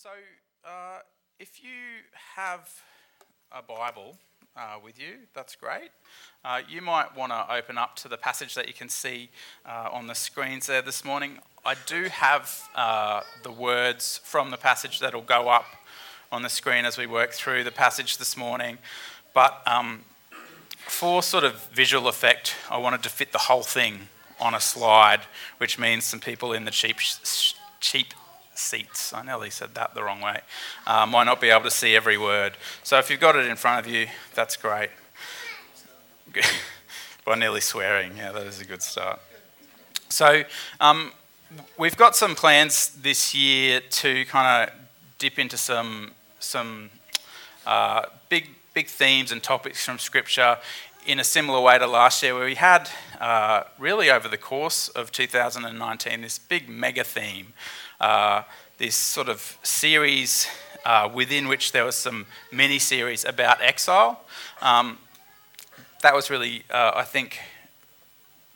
So, uh, if you have a Bible uh, with you, that's great. Uh, you might want to open up to the passage that you can see uh, on the screens there this morning. I do have uh, the words from the passage that'll go up on the screen as we work through the passage this morning. But um, for sort of visual effect, I wanted to fit the whole thing on a slide, which means some people in the cheap, cheap seats. I nearly said that the wrong way. Uh, might not be able to see every word. So if you've got it in front of you, that's great. By nearly swearing, yeah, that is a good start. So um, we've got some plans this year to kind of dip into some some uh, big big themes and topics from Scripture in a similar way to last year, where we had uh, really over the course of 2019 this big mega theme, uh, this sort of series uh, within which there was some mini series about exile. Um, that was really, uh, I think,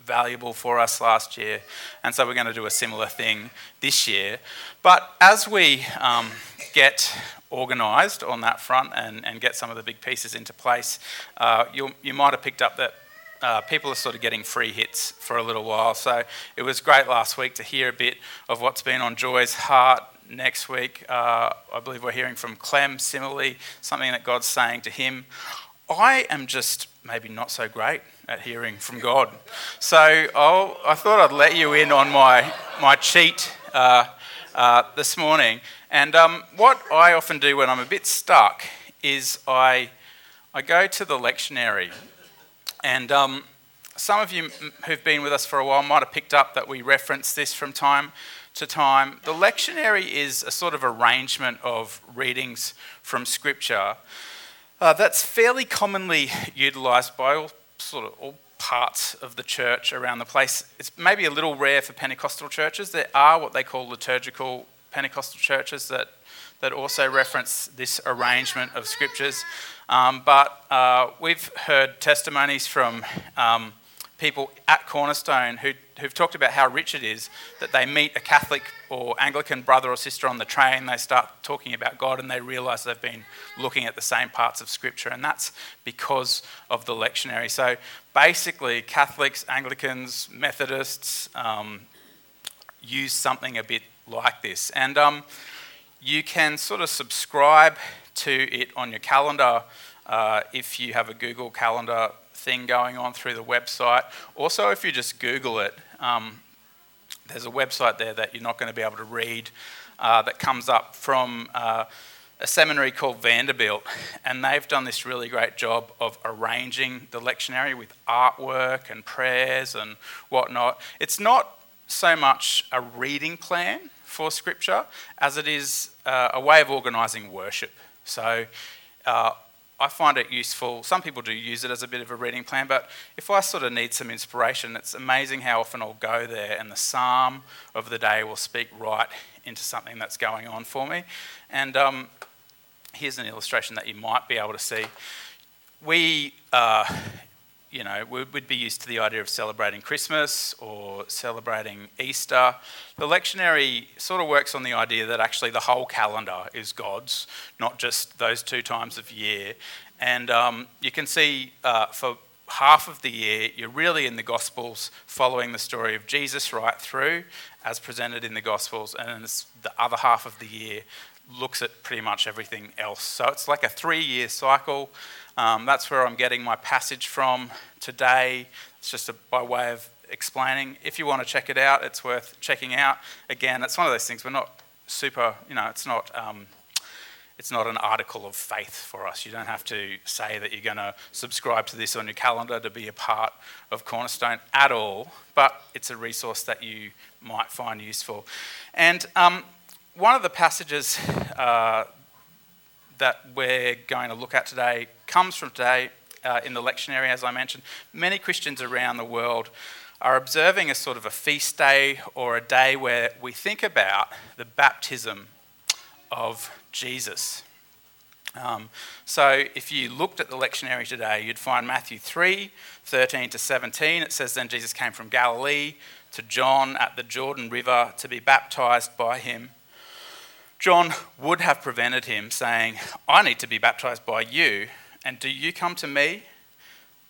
valuable for us last year, and so we're going to do a similar thing this year. But as we um, get organised on that front and, and get some of the big pieces into place, uh, you might have picked up that uh, people are sort of getting free hits for a little while. So it was great last week to hear a bit of what's been on Joy's heart. Next week, uh, I believe we're hearing from Clem similarly, something that God's saying to him. I am just maybe not so great at hearing from God. So I'll, i thought I'd let you in on my, my cheat uh, uh, this morning. And um, what I often do when I'm a bit stuck is I, I go to the lectionary. And um, some of you who've been with us for a while might have picked up that we reference this from time to time. The lectionary is a sort of arrangement of readings from Scripture uh, that's fairly commonly utilised by all sort of all parts of the church around the place. It's maybe a little rare for Pentecostal churches. There are what they call liturgical Pentecostal churches that, that also reference this arrangement of scriptures. Um, but uh, we've heard testimonies from um, people at Cornerstone who, who've talked about how rich it is that they meet a Catholic or Anglican brother or sister on the train, they start talking about God, and they realise they've been looking at the same parts of Scripture, and that's because of the lectionary. So basically, Catholics, Anglicans, Methodists um, use something a bit like this. And um, you can sort of subscribe to it on your calendar uh, if you have a Google Calendar thing going on through the website. Also, if you just Google it, um, there's a website there that you're not going to be able to read uh, that comes up from uh, a seminary called Vanderbilt, and they've done this really great job of arranging the lectionary with artwork and prayers and whatnot. It's not so much a reading plan for Scripture as it is uh, a way of organising worship. So uh, I find it useful. Some people do use it as a bit of a reading plan, but if I sort of need some inspiration, it's amazing how often I'll go there and the psalm of the day will speak right into something that's going on for me. And um, here's an illustration that you might be able to see. We, uh, you know, we'd be used to the idea of celebrating Christmas or celebrating Easter. The lectionary sort of works on the idea that actually the whole calendar is God's, not just those two times of year. And um, you can see uh, for half of the year, you're really in the Gospels following the story of Jesus right through, as presented in the Gospels, and the other half of the year looks at pretty much everything else. So it's like a three year cycle. Um, that's where I'm getting my passage from today. It's just a, by way of explaining. If you want to check it out, it's worth checking out. Again, it's one of those things we're not super, you know, it's not. Um, it's not an article of faith for us. You don't have to say that you're going to subscribe to this on your calendar to be a part of Cornerstone at all, but it's a resource that you might find useful. And um, one of the passages uh, that we're going to look at today comes from today uh, in the lectionary, as I mentioned. Many Christians around the world are observing a sort of a feast day or a day where we think about the baptism of Jesus. Um, so if you looked at the lectionary today, you'd find Matthew 3 13 to 17. It says, Then Jesus came from Galilee to John at the Jordan River to be baptized by him. John would have prevented him, saying, I need to be baptized by you, and do you come to me?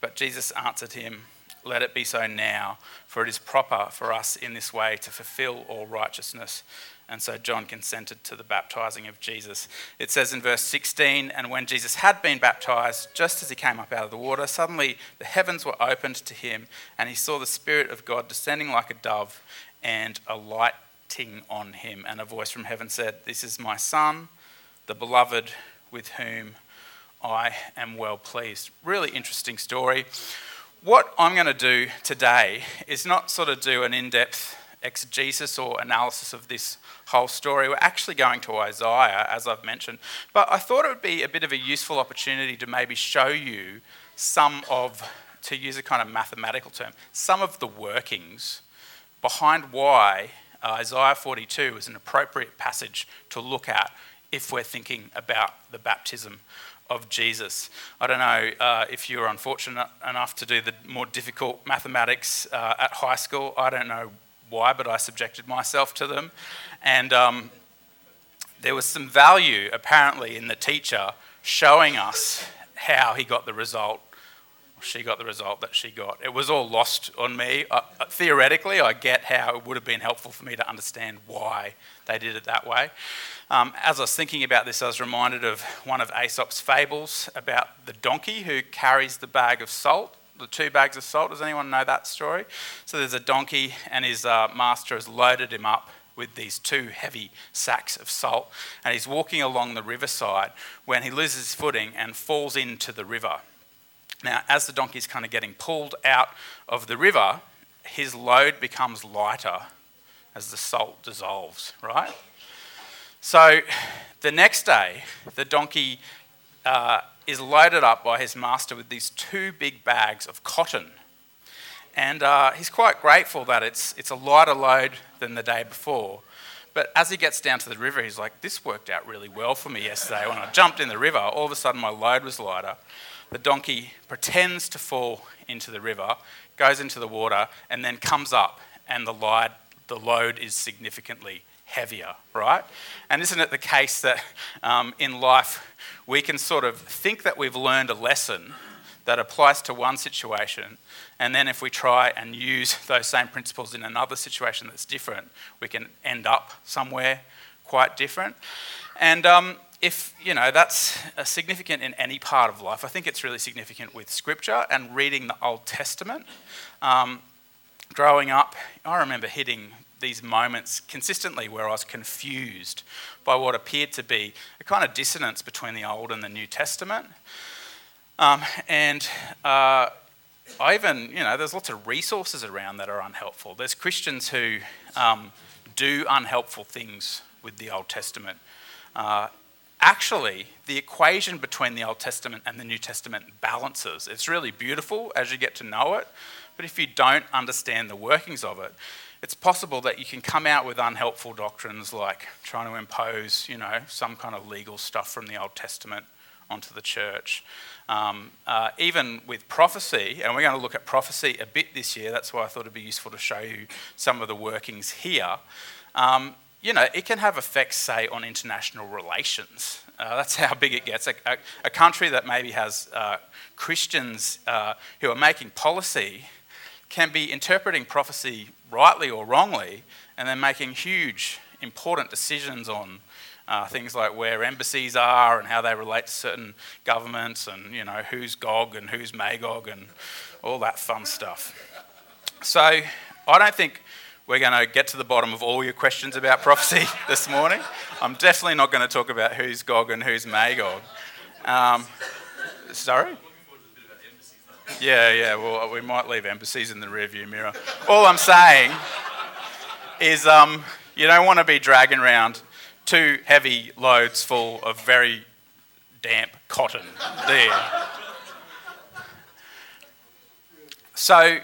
But Jesus answered him, Let it be so now, for it is proper for us in this way to fulfill all righteousness. And so John consented to the baptizing of Jesus. It says in verse 16, And when Jesus had been baptized, just as he came up out of the water, suddenly the heavens were opened to him, and he saw the Spirit of God descending like a dove and a on him. And a voice from heaven said, This is my son, the beloved, with whom I am well pleased. Really interesting story. What I'm going to do today is not sort of do an in depth exegesis or analysis of this whole story. We're actually going to Isaiah, as I've mentioned. But I thought it would be a bit of a useful opportunity to maybe show you some of, to use a kind of mathematical term, some of the workings behind why uh, Isaiah 42 is an appropriate passage to look at if we're thinking about the baptism of Jesus. I don't know uh, if you were unfortunate enough to do the more difficult mathematics uh, at high school. I don't know why, but I subjected myself to them. And um, there was some value apparently in the teacher showing us how he got the result she got the result that she got. It was all lost on me. Uh, uh, theoretically, I get how it would have been helpful for me to understand why they did it that way. Um, as I was thinking about this, I was reminded of one of Aesop's fables about the donkey who carries the bag of salt, the two bags of salt. Does anyone know that story? So there's a donkey, and his uh, master has loaded him up with these two heavy sacks of salt, and he's walking along the riverside when he loses his footing and falls into the river. Now, as the donkey is kind of getting pulled out of the river, his load becomes lighter as the salt dissolves, right? So the next day, the donkey uh, is loaded up by his master with these two big bags of cotton. And uh, he's quite grateful that it's, it's a lighter load than the day before. But as he gets down to the river, he's like, This worked out really well for me yesterday. When I jumped in the river, all of a sudden my load was lighter the donkey pretends to fall into the river, goes into the water, and then comes up, and the load, the load is significantly heavier, right? And isn't it the case that um, in life we can sort of think that we've learned a lesson that applies to one situation, and then if we try and use those same principles in another situation that's different, we can end up somewhere quite different. And um, if you know that's significant in any part of life, I think it's really significant with Scripture and reading the Old Testament. Um, growing up, I remember hitting these moments consistently where I was confused by what appeared to be a kind of dissonance between the Old and the New Testament. Um, and uh, I even, you know, there's lots of resources around that are unhelpful. There's Christians who um, do unhelpful things with the Old Testament. Uh, actually, the equation between the Old Testament and the New Testament balances. It's really beautiful as you get to know it, but if you don't understand the workings of it, it's possible that you can come out with unhelpful doctrines like trying to impose, you know, some kind of legal stuff from the Old Testament onto the church. Um, uh, even with prophecy, and we're going to look at prophecy a bit this year, that's why I thought it'd be useful to show you some of the workings here. Um, you know, it can have effects, say, on international relations. Uh, that's how big it gets. A, a, a country that maybe has uh, Christians uh, who are making policy can be interpreting prophecy rightly or wrongly and then making huge, important decisions on uh, things like where embassies are and how they relate to certain governments and, you know, who's Gog and who's Magog and all that fun stuff. So I don't think we're going to get to the bottom of all your questions about prophecy this morning. I'm definitely not going to talk about who's Gog and who's Magog. Um, sorry? Yeah, yeah, well, we might leave embassies in the rearview mirror. All I'm saying is um, you don't want to be dragging around two heavy loads full of very damp cotton there. So,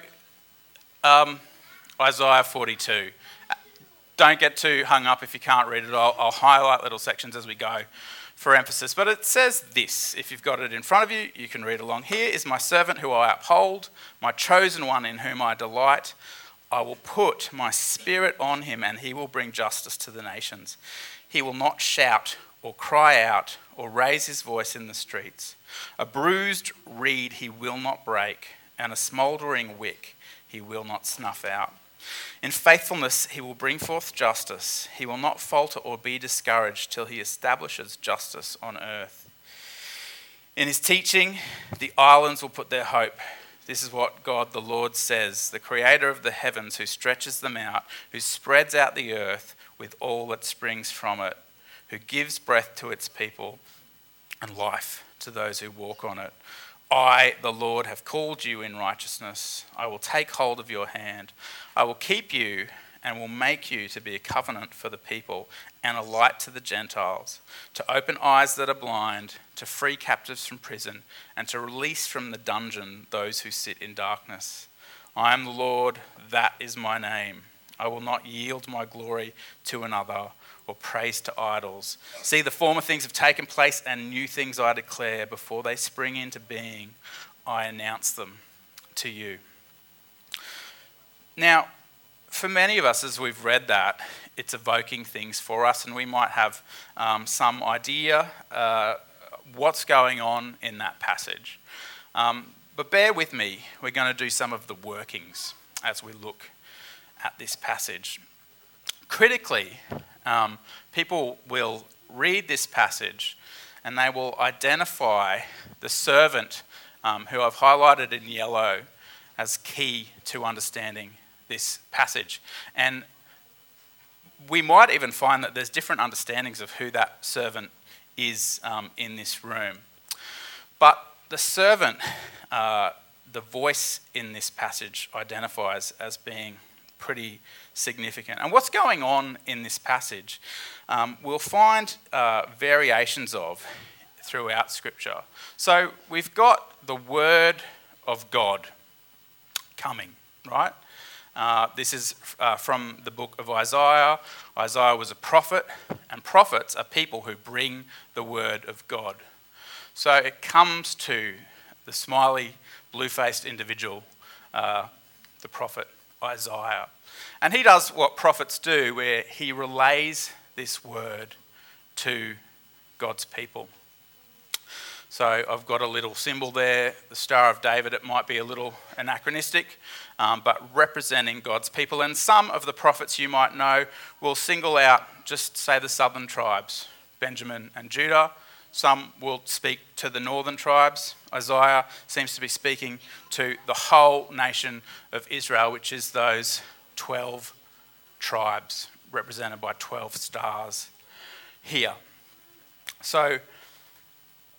um, Isaiah 42. Don't get too hung up if you can't read it. I'll, I'll highlight little sections as we go for emphasis. But it says this if you've got it in front of you, you can read along. Here is my servant who I uphold, my chosen one in whom I delight. I will put my spirit on him, and he will bring justice to the nations. He will not shout or cry out or raise his voice in the streets. A bruised reed he will not break, and a smouldering wick he will not snuff out. In faithfulness he will bring forth justice. He will not falter or be discouraged till he establishes justice on earth. In his teaching, the islands will put their hope. This is what God the Lord says, the creator of the heavens, who stretches them out, who spreads out the earth with all that springs from it, who gives breath to its people and life to those who walk on it. I, the Lord, have called you in righteousness. I will take hold of your hand. I will keep you and will make you to be a covenant for the people and a light to the Gentiles, to open eyes that are blind, to free captives from prison, and to release from the dungeon those who sit in darkness. I am the Lord, that is my name. I will not yield my glory to another or praise to idols. See, the former things have taken place, and new things I declare. Before they spring into being, I announce them to you. Now, for many of us, as we've read that, it's evoking things for us, and we might have um, some idea uh, what's going on in that passage. Um, but bear with me, we're going to do some of the workings as we look at this passage. Critically, um, people will read this passage and they will identify the servant um, who I've highlighted in yellow as key to understanding this passage. And we might even find that there's different understandings of who that servant is um, in this room. But the servant, uh, the voice in this passage identifies as being pretty significant. And what's going on in this passage, um, we'll find uh, variations of throughout Scripture. So we've got the Word of God coming, right? Uh, this is uh, from the book of Isaiah. Isaiah was a prophet, and prophets are people who bring the word of God. So it comes to the smiley, blue faced individual, uh, the prophet Isaiah. And he does what prophets do, where he relays this word to God's people. So I've got a little symbol there, the Star of David. It might be a little anachronistic, um, but representing God's people. And some of the prophets you might know will single out just, say, the southern tribes, Benjamin and Judah. Some will speak to the northern tribes. Isaiah seems to be speaking to the whole nation of Israel, which is those 12 tribes represented by 12 stars here. So,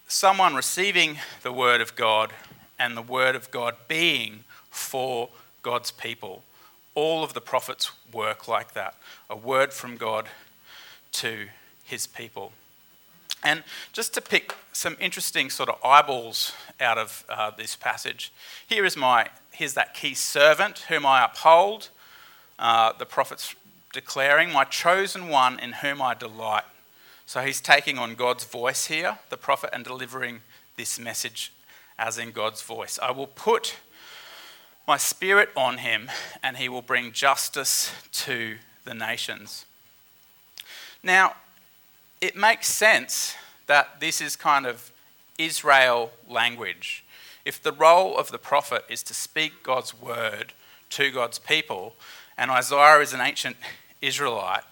someone receiving the word of God and the word of God being for God's people. All of the prophets work like that a word from God to his people. And just to pick some interesting sort of eyeballs out of uh, this passage, here is my here's that key servant whom I uphold. Uh, the prophets declaring, "My chosen one in whom I delight." So he's taking on God's voice here, the prophet, and delivering this message as in God's voice. I will put my spirit on him, and he will bring justice to the nations. Now, it makes sense that this is kind of Israel language. If the role of the prophet is to speak God's word to God's people, and Isaiah is an ancient Israelite,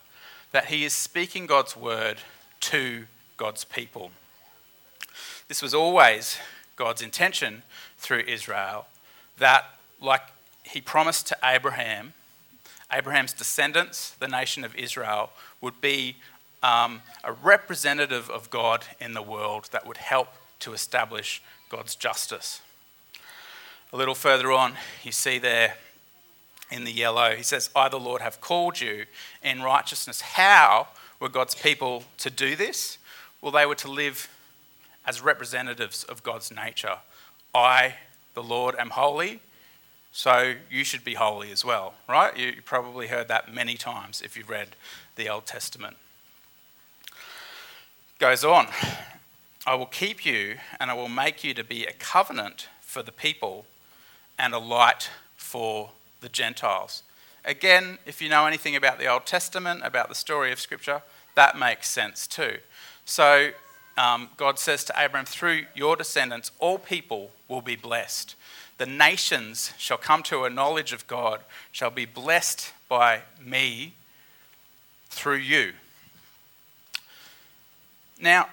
that he is speaking God's word to God's people. This was always God's intention through Israel that, like he promised to Abraham, Abraham's descendants, the nation of Israel, would be um, a representative of God in the world that would help to establish God's justice. A little further on, you see there in the yellow, he says, I, the Lord, have called you in righteousness. How were God's people to do this? Well, they were to live as representatives of God's nature. I, the Lord, am holy, so you should be holy as well, right? You probably heard that many times if you've read the Old Testament. Goes on, I will keep you and I will make you to be a covenant for the people and a light for the Gentiles. Again, if you know anything about the Old Testament, about the story of Scripture, that makes sense too. So um, God says to Abraham, through your descendants, all people will be blessed. The nations shall come to a knowledge of God, shall be blessed by me through you. Now,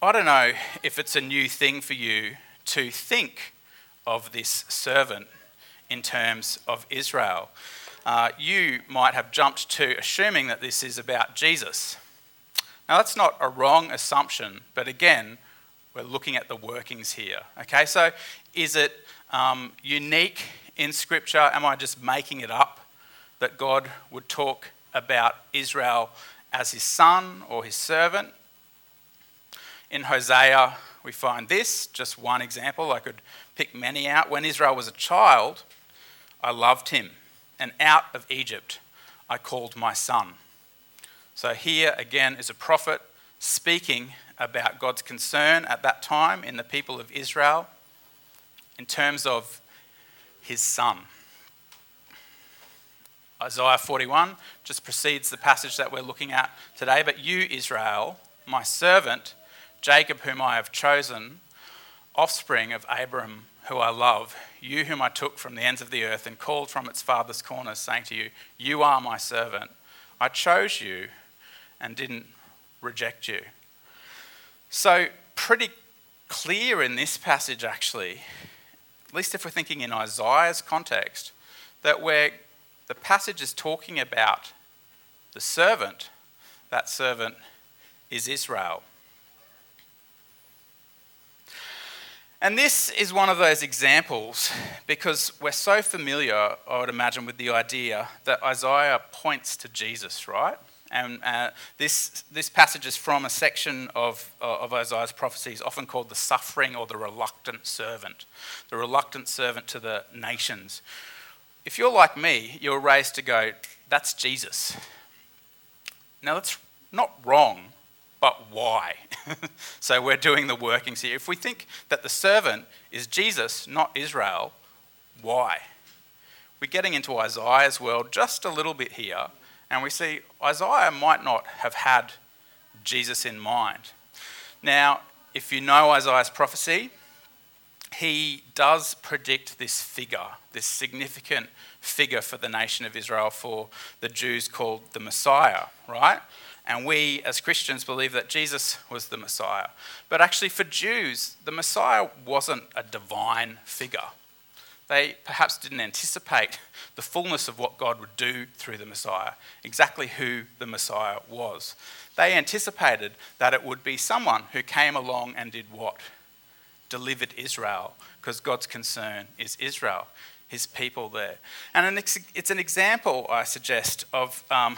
I don't know if it's a new thing for you to think of this servant in terms of Israel. Uh, you might have jumped to assuming that this is about Jesus. Now, that's not a wrong assumption, but again, we're looking at the workings here. Okay, so is it um, unique in Scripture? Am I just making it up that God would talk about Israel as his son or his servant? In Hosea, we find this, just one example. I could pick many out. When Israel was a child, I loved him, and out of Egypt I called my son. So here again is a prophet speaking about God's concern at that time in the people of Israel in terms of his son. Isaiah 41 just precedes the passage that we're looking at today. But you, Israel, my servant, Jacob, whom I have chosen, offspring of Abram, who I love, you whom I took from the ends of the earth and called from its farthest corners, saying to you, You are my servant. I chose you and didn't reject you. So, pretty clear in this passage, actually, at least if we're thinking in Isaiah's context, that where the passage is talking about the servant, that servant is Israel. And this is one of those examples because we're so familiar, I would imagine, with the idea that Isaiah points to Jesus, right? And uh, this, this passage is from a section of, uh, of Isaiah's prophecies, often called the suffering or the reluctant servant, the reluctant servant to the nations. If you're like me, you're raised to go, that's Jesus. Now, that's not wrong, but why? so we're doing the workings here. If we think that the servant is Jesus, not Israel, why? We're getting into Isaiah's world just a little bit here and we see Isaiah might not have had Jesus in mind. Now, if you know Isaiah's prophecy, he does predict this figure, this significant figure for the nation of Israel, for the Jews called the Messiah, right? And we as Christians believe that Jesus was the Messiah. But actually, for Jews, the Messiah wasn't a divine figure. They perhaps didn't anticipate the fullness of what God would do through the Messiah, exactly who the Messiah was. They anticipated that it would be someone who came along and did what? Delivered Israel, because God's concern is Israel, his people there. And it's an example, I suggest, of um,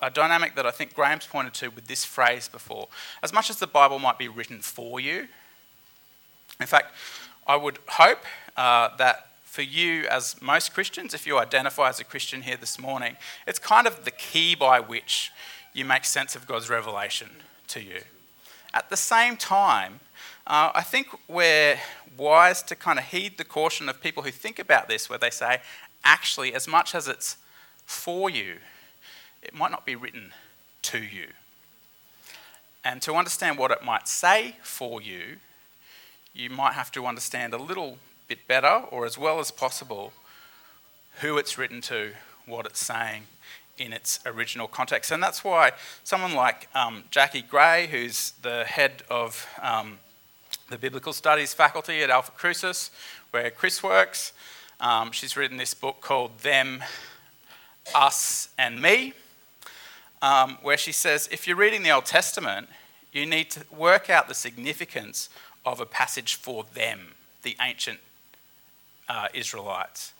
a dynamic that I think Graham's pointed to with this phrase before. As much as the Bible might be written for you, in fact, I would hope uh, that for you, as most Christians, if you identify as a Christian here this morning, it's kind of the key by which you make sense of God's revelation to you. At the same time, uh, I think we're wise to kind of heed the caution of people who think about this, where they say, actually, as much as it's for you, it might not be written to you. And to understand what it might say for you, you might have to understand a little bit better or as well as possible who it's written to, what it's saying in its original context. And that's why someone like um, Jackie Gray, who's the head of um, the Biblical Studies faculty at Alpha Crucis, where Chris works, um, she's written this book called Them, Us, and Me, um, where she says if you're reading the Old Testament, you need to work out the significance of a passage for them, the ancient uh, Israelites.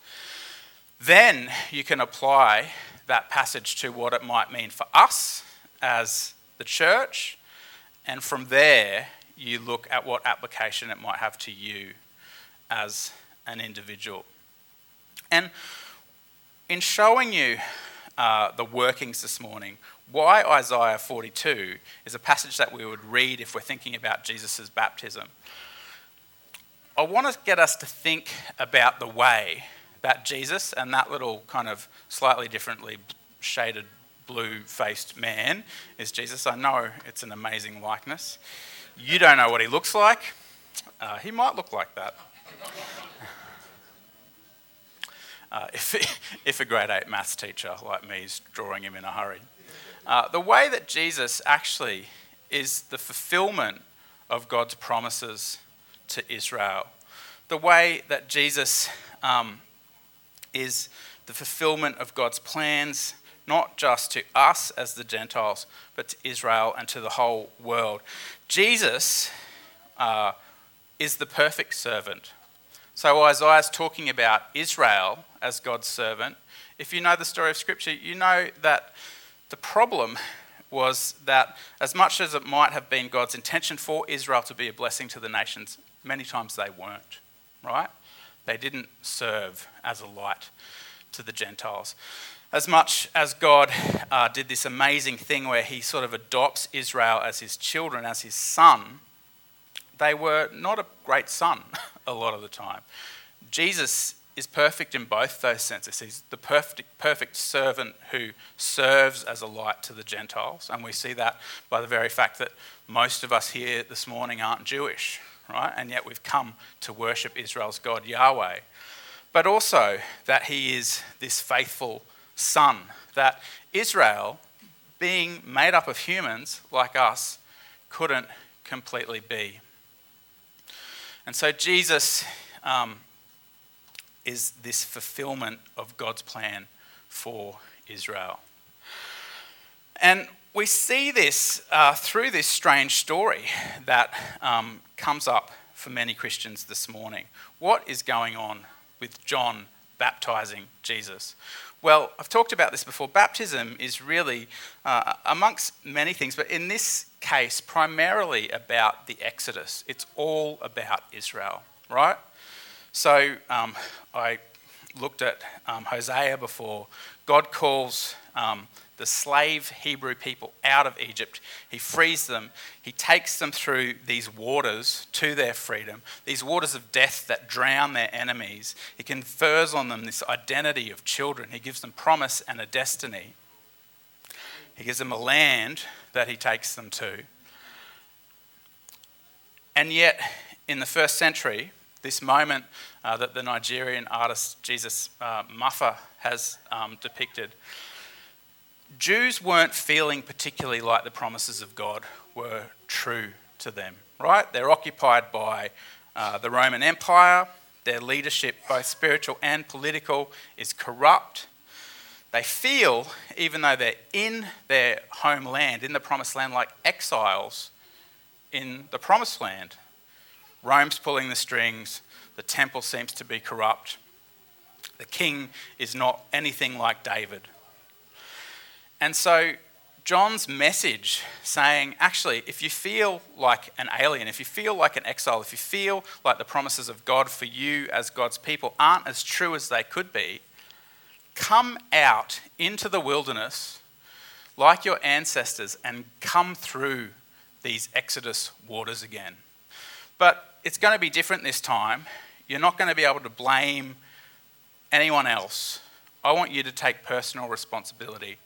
Then you can apply that passage to what it might mean for us as the church, and from there you look at what application it might have to you as an individual. And in showing you uh, the workings this morning, why Isaiah 42 is a passage that we would read if we're thinking about Jesus' baptism. I want to get us to think about the way that Jesus and that little kind of slightly differently shaded blue faced man is Jesus. I know it's an amazing likeness. You don't know what he looks like. Uh, he might look like that. Uh, if, if a grade 8 maths teacher like me is drawing him in a hurry. Uh, the way that Jesus actually is the fulfillment of God's promises to Israel. The way that Jesus um, is the fulfillment of God's plans, not just to us as the Gentiles, but to Israel and to the whole world. Jesus uh, is the perfect servant. So Isaiah's talking about Israel as God's servant. If you know the story of Scripture, you know that the problem was that as much as it might have been God's intention for Israel to be a blessing to the nations, many times they weren't, right? They didn't serve as a light to the Gentiles. As much as God uh, did this amazing thing where he sort of adopts Israel as his children, as his son, they were not a great son a lot of the time. Jesus is perfect in both those senses. He's the perfect, perfect servant who serves as a light to the Gentiles. And we see that by the very fact that most of us here this morning aren't Jewish, right? And yet we've come to worship Israel's God, Yahweh. But also that he is this faithful son, that Israel, being made up of humans like us, couldn't completely be. And so Jesus um, is this fulfillment of God's plan for Israel. And we see this uh, through this strange story that um, comes up for many Christians this morning. What is going on with John baptizing Jesus? Well, I've talked about this before. Baptism is really, uh, amongst many things, but in this case, primarily about the Exodus. It's all about Israel, right? So um, I looked at um, Hosea before. God calls um, the slave Hebrew people out of Egypt. He frees them. He takes them through these waters to their freedom, these waters of death that drown their enemies. He confers on them this identity of children. He gives them promise and a destiny. He gives them a land that he takes them to. And yet, in the first century, this moment uh, that the Nigerian artist Jesus uh, Mafa has um, depicted. Jews weren't feeling particularly like the promises of God were true to them, right? They're occupied by uh, the Roman Empire. Their leadership, both spiritual and political, is corrupt. They feel, even though they're in their homeland, in the promised land, like exiles in the promised land. Rome's pulling the strings, the temple seems to be corrupt, the king is not anything like David. And so, John's message saying, actually, if you feel like an alien, if you feel like an exile, if you feel like the promises of God for you as God's people aren't as true as they could be, come out into the wilderness like your ancestors and come through these Exodus waters again. But it's going to be different this time. You're not going to be able to blame anyone else. I want you to take personal responsibility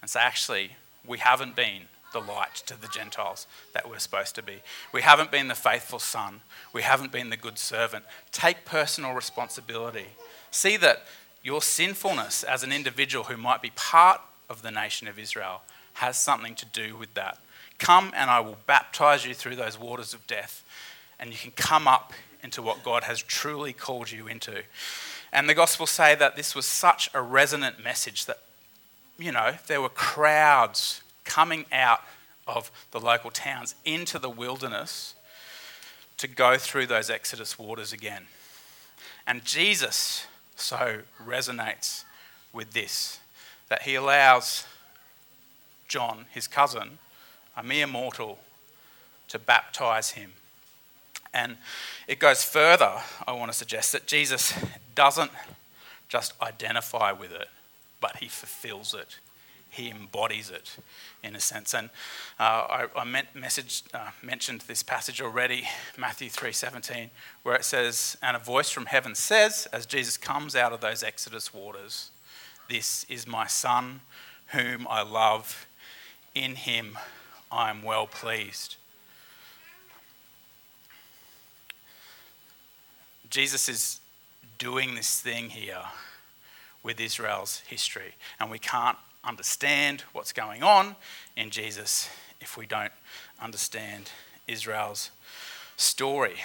and say, actually, we haven't been the light to the Gentiles that we're supposed to be. We haven't been the faithful son. We haven't been the good servant. Take personal responsibility. See that your sinfulness as an individual who might be part of the nation of Israel has something to do with that. Come and I will baptize you through those waters of death and you can come up into what God has truly called you into. And the Gospels say that this was such a resonant message that, you know, there were crowds coming out of the local towns into the wilderness to go through those Exodus waters again. And Jesus so resonates with this that he allows John, his cousin, a mere mortal, to baptize him and it goes further, I want to suggest that Jesus doesn't just identify with it, but he fulfills it. He embodies it in a sense. And uh, I, I meant, uh, mentioned this passage already, Matthew 3.17, where it says, And a voice from heaven says, as Jesus comes out of those Exodus waters, This is my son, whom I love. In him I am well pleased. Jesus is doing this thing here with Israel's history, and we can't understand what's going on in Jesus if we don't understand Israel's story.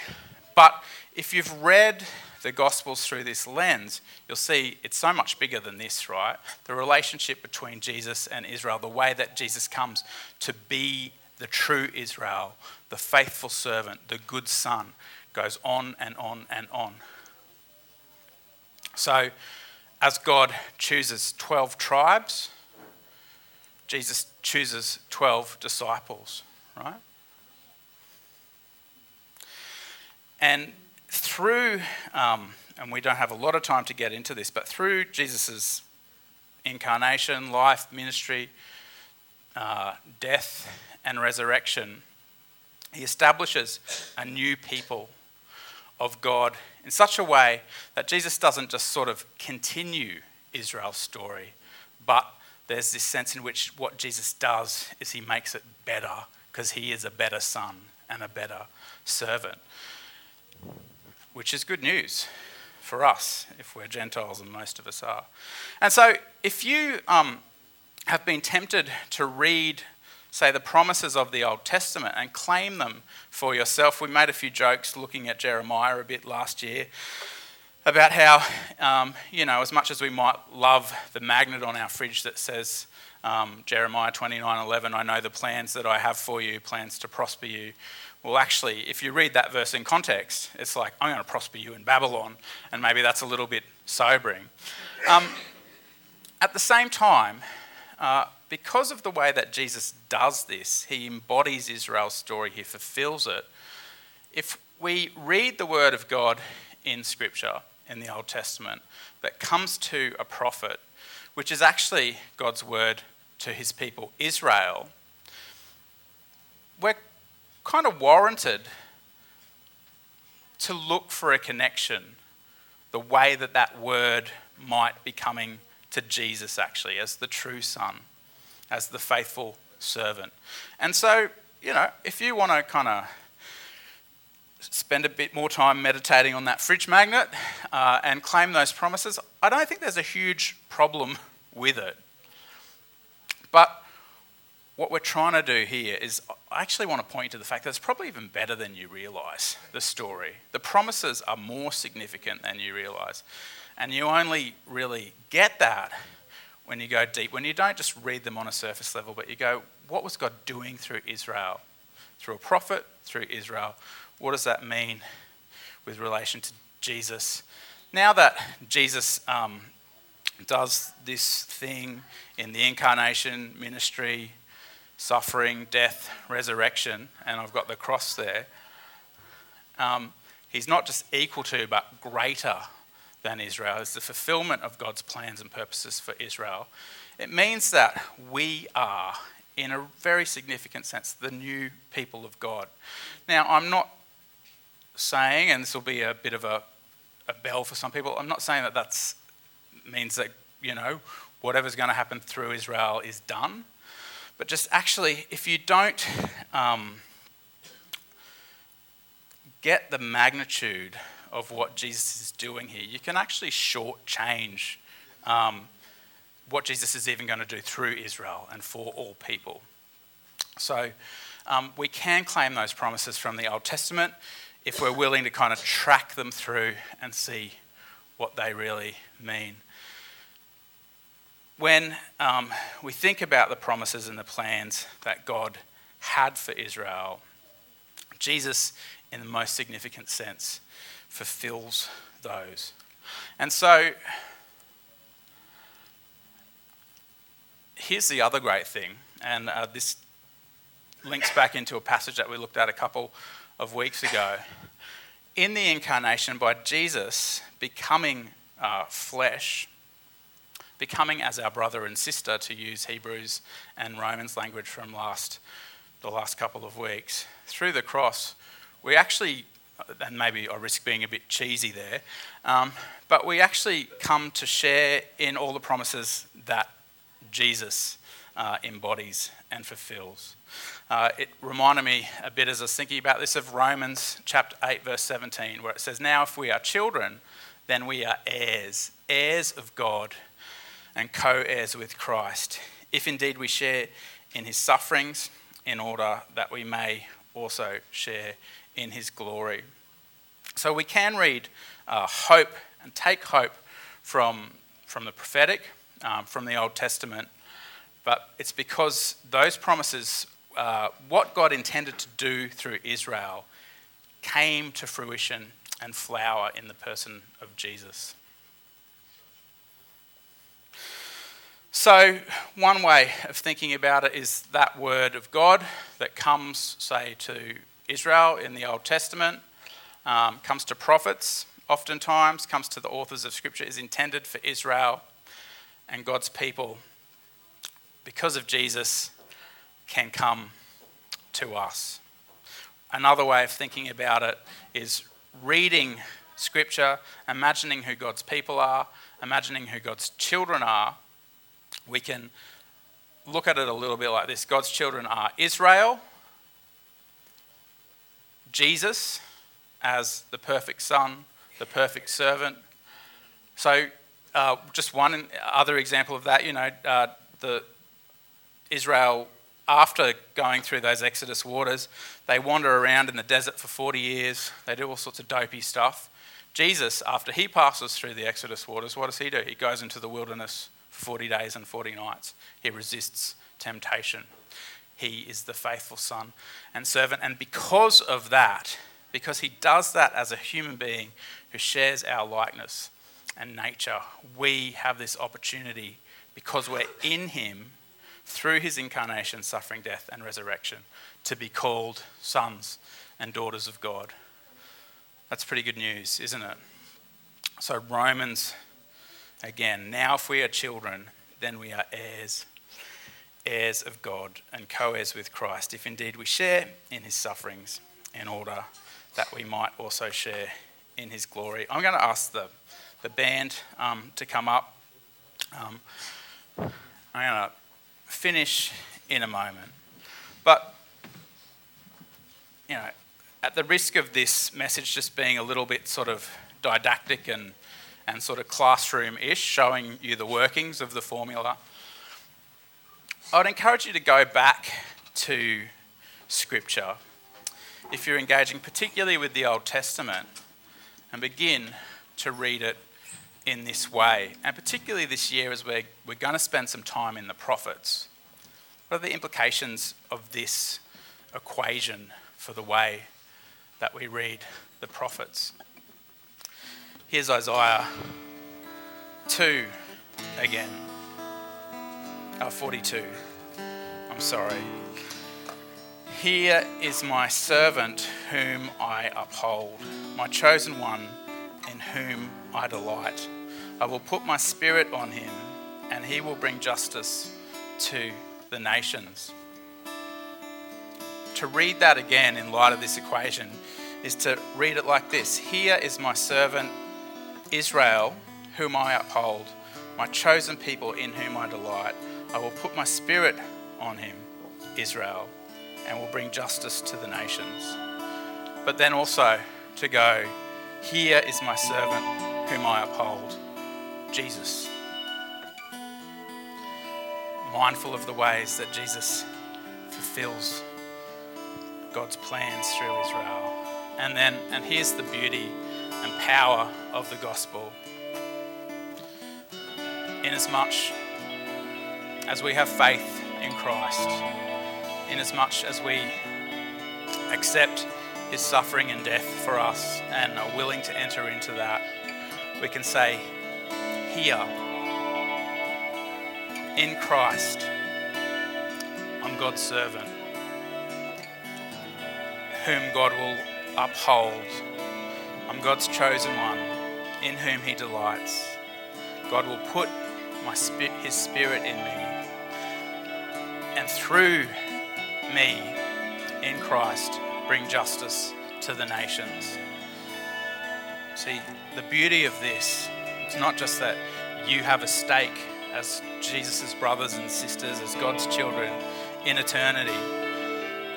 But if you've read the Gospels through this lens, you'll see it's so much bigger than this, right? The relationship between Jesus and Israel, the way that Jesus comes to be the true Israel, the faithful servant, the good son, goes on and on and on. So, as God chooses 12 tribes, Jesus chooses 12 disciples, right? And through, um, and we don't have a lot of time to get into this, but through Jesus' incarnation, life, ministry, uh, death, and resurrection, he establishes a new people of God in such a way that Jesus doesn't just sort of continue Israel's story, but there's this sense in which what Jesus does is he makes it better because he is a better son and a better servant, which is good news for us if we're Gentiles, and most of us are. And so, if you um, have been tempted to read, say, the promises of the Old Testament and claim them for yourself, we made a few jokes looking at Jeremiah a bit last year about how, um, you know, as much as we might love the magnet on our fridge that says um, Jeremiah 29:11, I know the plans that I have for you, plans to prosper you. Well, actually, if you read that verse in context, it's like, I'm going to prosper you in Babylon, and maybe that's a little bit sobering. Um, at the same time, uh, because of the way that Jesus does this, he embodies Israel's story, he fulfills it. If we read the word of God in Scripture, in the Old Testament that comes to a prophet, which is actually God's word to his people, Israel, we're kind of warranted to look for a connection, the way that that word might be coming to Jesus, actually, as the true Son, as the faithful servant. And so, you know, if you want to kind of spend a bit more time meditating on that fridge magnet uh, and claim those promises, I don't think there's a huge problem with it. But what we're trying to do here is, I actually want to point to the fact that it's probably even better than you realise, the story. The promises are more significant than you realise. And you only really get that when you go deep, when you don't just read them on a surface level, but you go, what was God doing through Israel? Through a prophet, through Israel what does that mean with relation to Jesus? Now that Jesus um, does this thing in the incarnation, ministry, suffering, death, resurrection, and I've got the cross there, um, he's not just equal to, but greater than Israel. is the fulfillment of God's plans and purposes for Israel. It means that we are, in a very significant sense, the new people of God. Now, I'm not saying, and this will be a bit of a, a bell for some people, I'm not saying that that means that, you know, whatever's going to happen through Israel is done. But just actually, if you don't um, get the magnitude of what Jesus is doing here, you can actually shortchange um, what Jesus is even going to do through Israel and for all people. So um, we can claim those promises from the Old Testament if we're willing to kind of track them through and see what they really mean. When um, we think about the promises and the plans that God had for Israel, Jesus, in the most significant sense, fulfills those. And so, here's the other great thing, and uh, this links back into a passage that we looked at a couple of weeks ago. In the incarnation, by Jesus becoming uh, flesh, becoming as our brother and sister, to use Hebrews and Romans language from last, the last couple of weeks, through the cross, we actually, and maybe I risk being a bit cheesy there, um, but we actually come to share in all the promises that Jesus uh, embodies and fulfills. Uh, it reminded me a bit as I was thinking about this of Romans chapter 8, verse 17, where it says, Now if we are children, then we are heirs, heirs of God, and co heirs with Christ, if indeed we share in his sufferings, in order that we may also share in his glory. So we can read uh, hope and take hope from, from the prophetic, um, from the Old Testament, but it's because those promises, uh, what God intended to do through Israel, came to fruition and flower in the person of Jesus. So, one way of thinking about it is that word of God that comes, say, to Israel in the Old Testament, um, comes to prophets oftentimes, comes to the authors of Scripture, is intended for Israel and God's people because of Jesus can come to us. Another way of thinking about it is reading Scripture, imagining who God's people are, imagining who God's children are. We can look at it a little bit like this God's children are Israel, Jesus as the perfect Son, the perfect servant. So, uh, just one other example of that, you know, uh, the Israel, after going through those Exodus waters, they wander around in the desert for 40 years. They do all sorts of dopey stuff. Jesus, after he passes through the Exodus waters, what does he do? He goes into the wilderness for 40 days and 40 nights. He resists temptation. He is the faithful son and servant. And because of that, because he does that as a human being who shares our likeness and nature, we have this opportunity because we're in him through his incarnation, suffering, death, and resurrection, to be called sons and daughters of God. That's pretty good news, isn't it? So, Romans, again, now if we are children, then we are heirs, heirs of God, and co heirs with Christ, if indeed we share in his sufferings, in order that we might also share in his glory. I'm going to ask the, the band um, to come up. Um, I'm going to finish in a moment. But, you know, at the risk of this message just being a little bit sort of didactic and, and sort of classroom ish, showing you the workings of the formula, I would encourage you to go back to Scripture if you're engaging particularly with the Old Testament and begin to read it in this way, and particularly this year as we're, we're going to spend some time in the prophets. What are the implications of this equation for the way that we read the prophets? Here's Isaiah 2 again. Uh, 42. I'm sorry. Here is my servant whom I uphold, my chosen one in whom I delight. I will put my spirit on him, and he will bring justice to the nations. To read that again in light of this equation is to read it like this Here is my servant Israel, whom I uphold, my chosen people in whom I delight. I will put my spirit on him, Israel, and will bring justice to the nations. But then also to go, Here is my servant whom I uphold, Jesus. Mindful of the ways that Jesus fulfills God's plans through Israel. And then, and here's the beauty and power of the gospel. Inasmuch as we have faith in Christ, in as much as we accept his suffering and death for us and are willing to enter into that, we can say, Here, in Christ, I'm God's servant, whom God will uphold. I'm God's chosen one, in whom he delights. God will put my his spirit in me. And through me in Christ bring justice to the nations. See, the beauty of this, it's not just that you have a stake as Jesus' brothers and sisters, as God's children in eternity.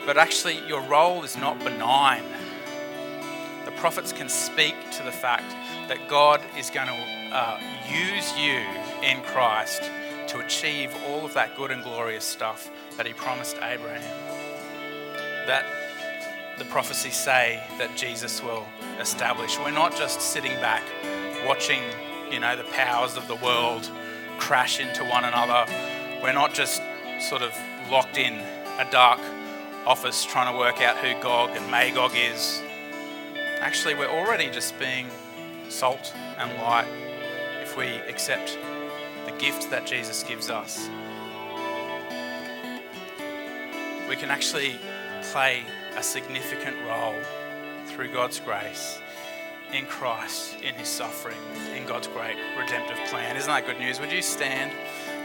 But actually, your role is not benign. The prophets can speak to the fact that God is going to uh, use you in Christ to achieve all of that good and glorious stuff that He promised Abraham. That the prophecies say that Jesus will establish. We're not just sitting back watching, you know, the powers of the world crash into one another. We're not just sort of locked in a dark office trying to work out who Gog and Magog is. Actually, we're already just being salt and light if we accept gift that Jesus gives us. We can actually play a significant role through God's grace in Christ, in his suffering, in God's great redemptive plan. Isn't that good news? Would you stand?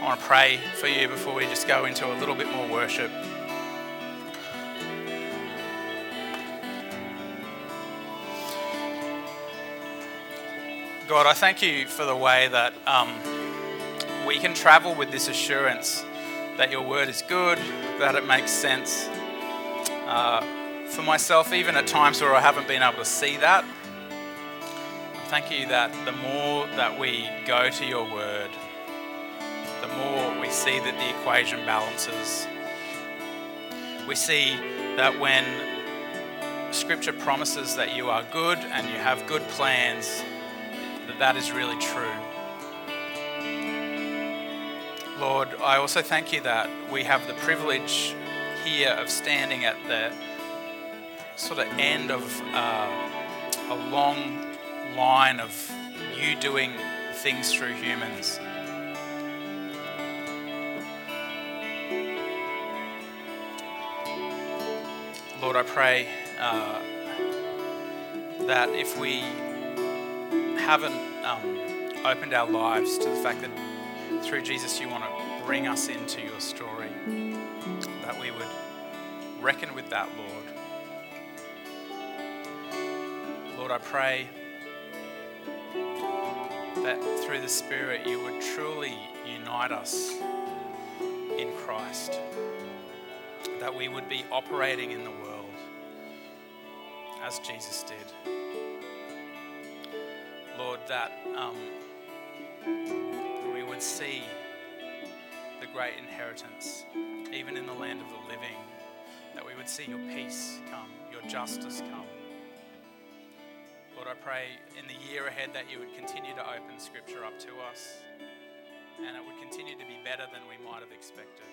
I want to pray for you before we just go into a little bit more worship. God, I thank you for the way that um, we can travel with this assurance that your word is good, that it makes sense. Uh, for myself, even at times where I haven't been able to see that, I thank you that the more that we go to your word, the more we see that the equation balances. We see that when scripture promises that you are good and you have good plans, that that is really true. Lord, I also thank you that we have the privilege here of standing at the sort of end of uh, a long line of you doing things through humans. Lord, I pray uh, that if we haven't um, opened our lives to the fact that through Jesus you want to bring us into your story, that we would reckon with that, Lord. Lord, I pray that through the Spirit you would truly unite us in Christ, that we would be operating in the world as Jesus did. Lord, that um, we would see great inheritance, even in the land of the living, that we would see your peace come, your justice come. Lord, I pray in the year ahead that you would continue to open Scripture up to us and it would continue to be better than we might have expected.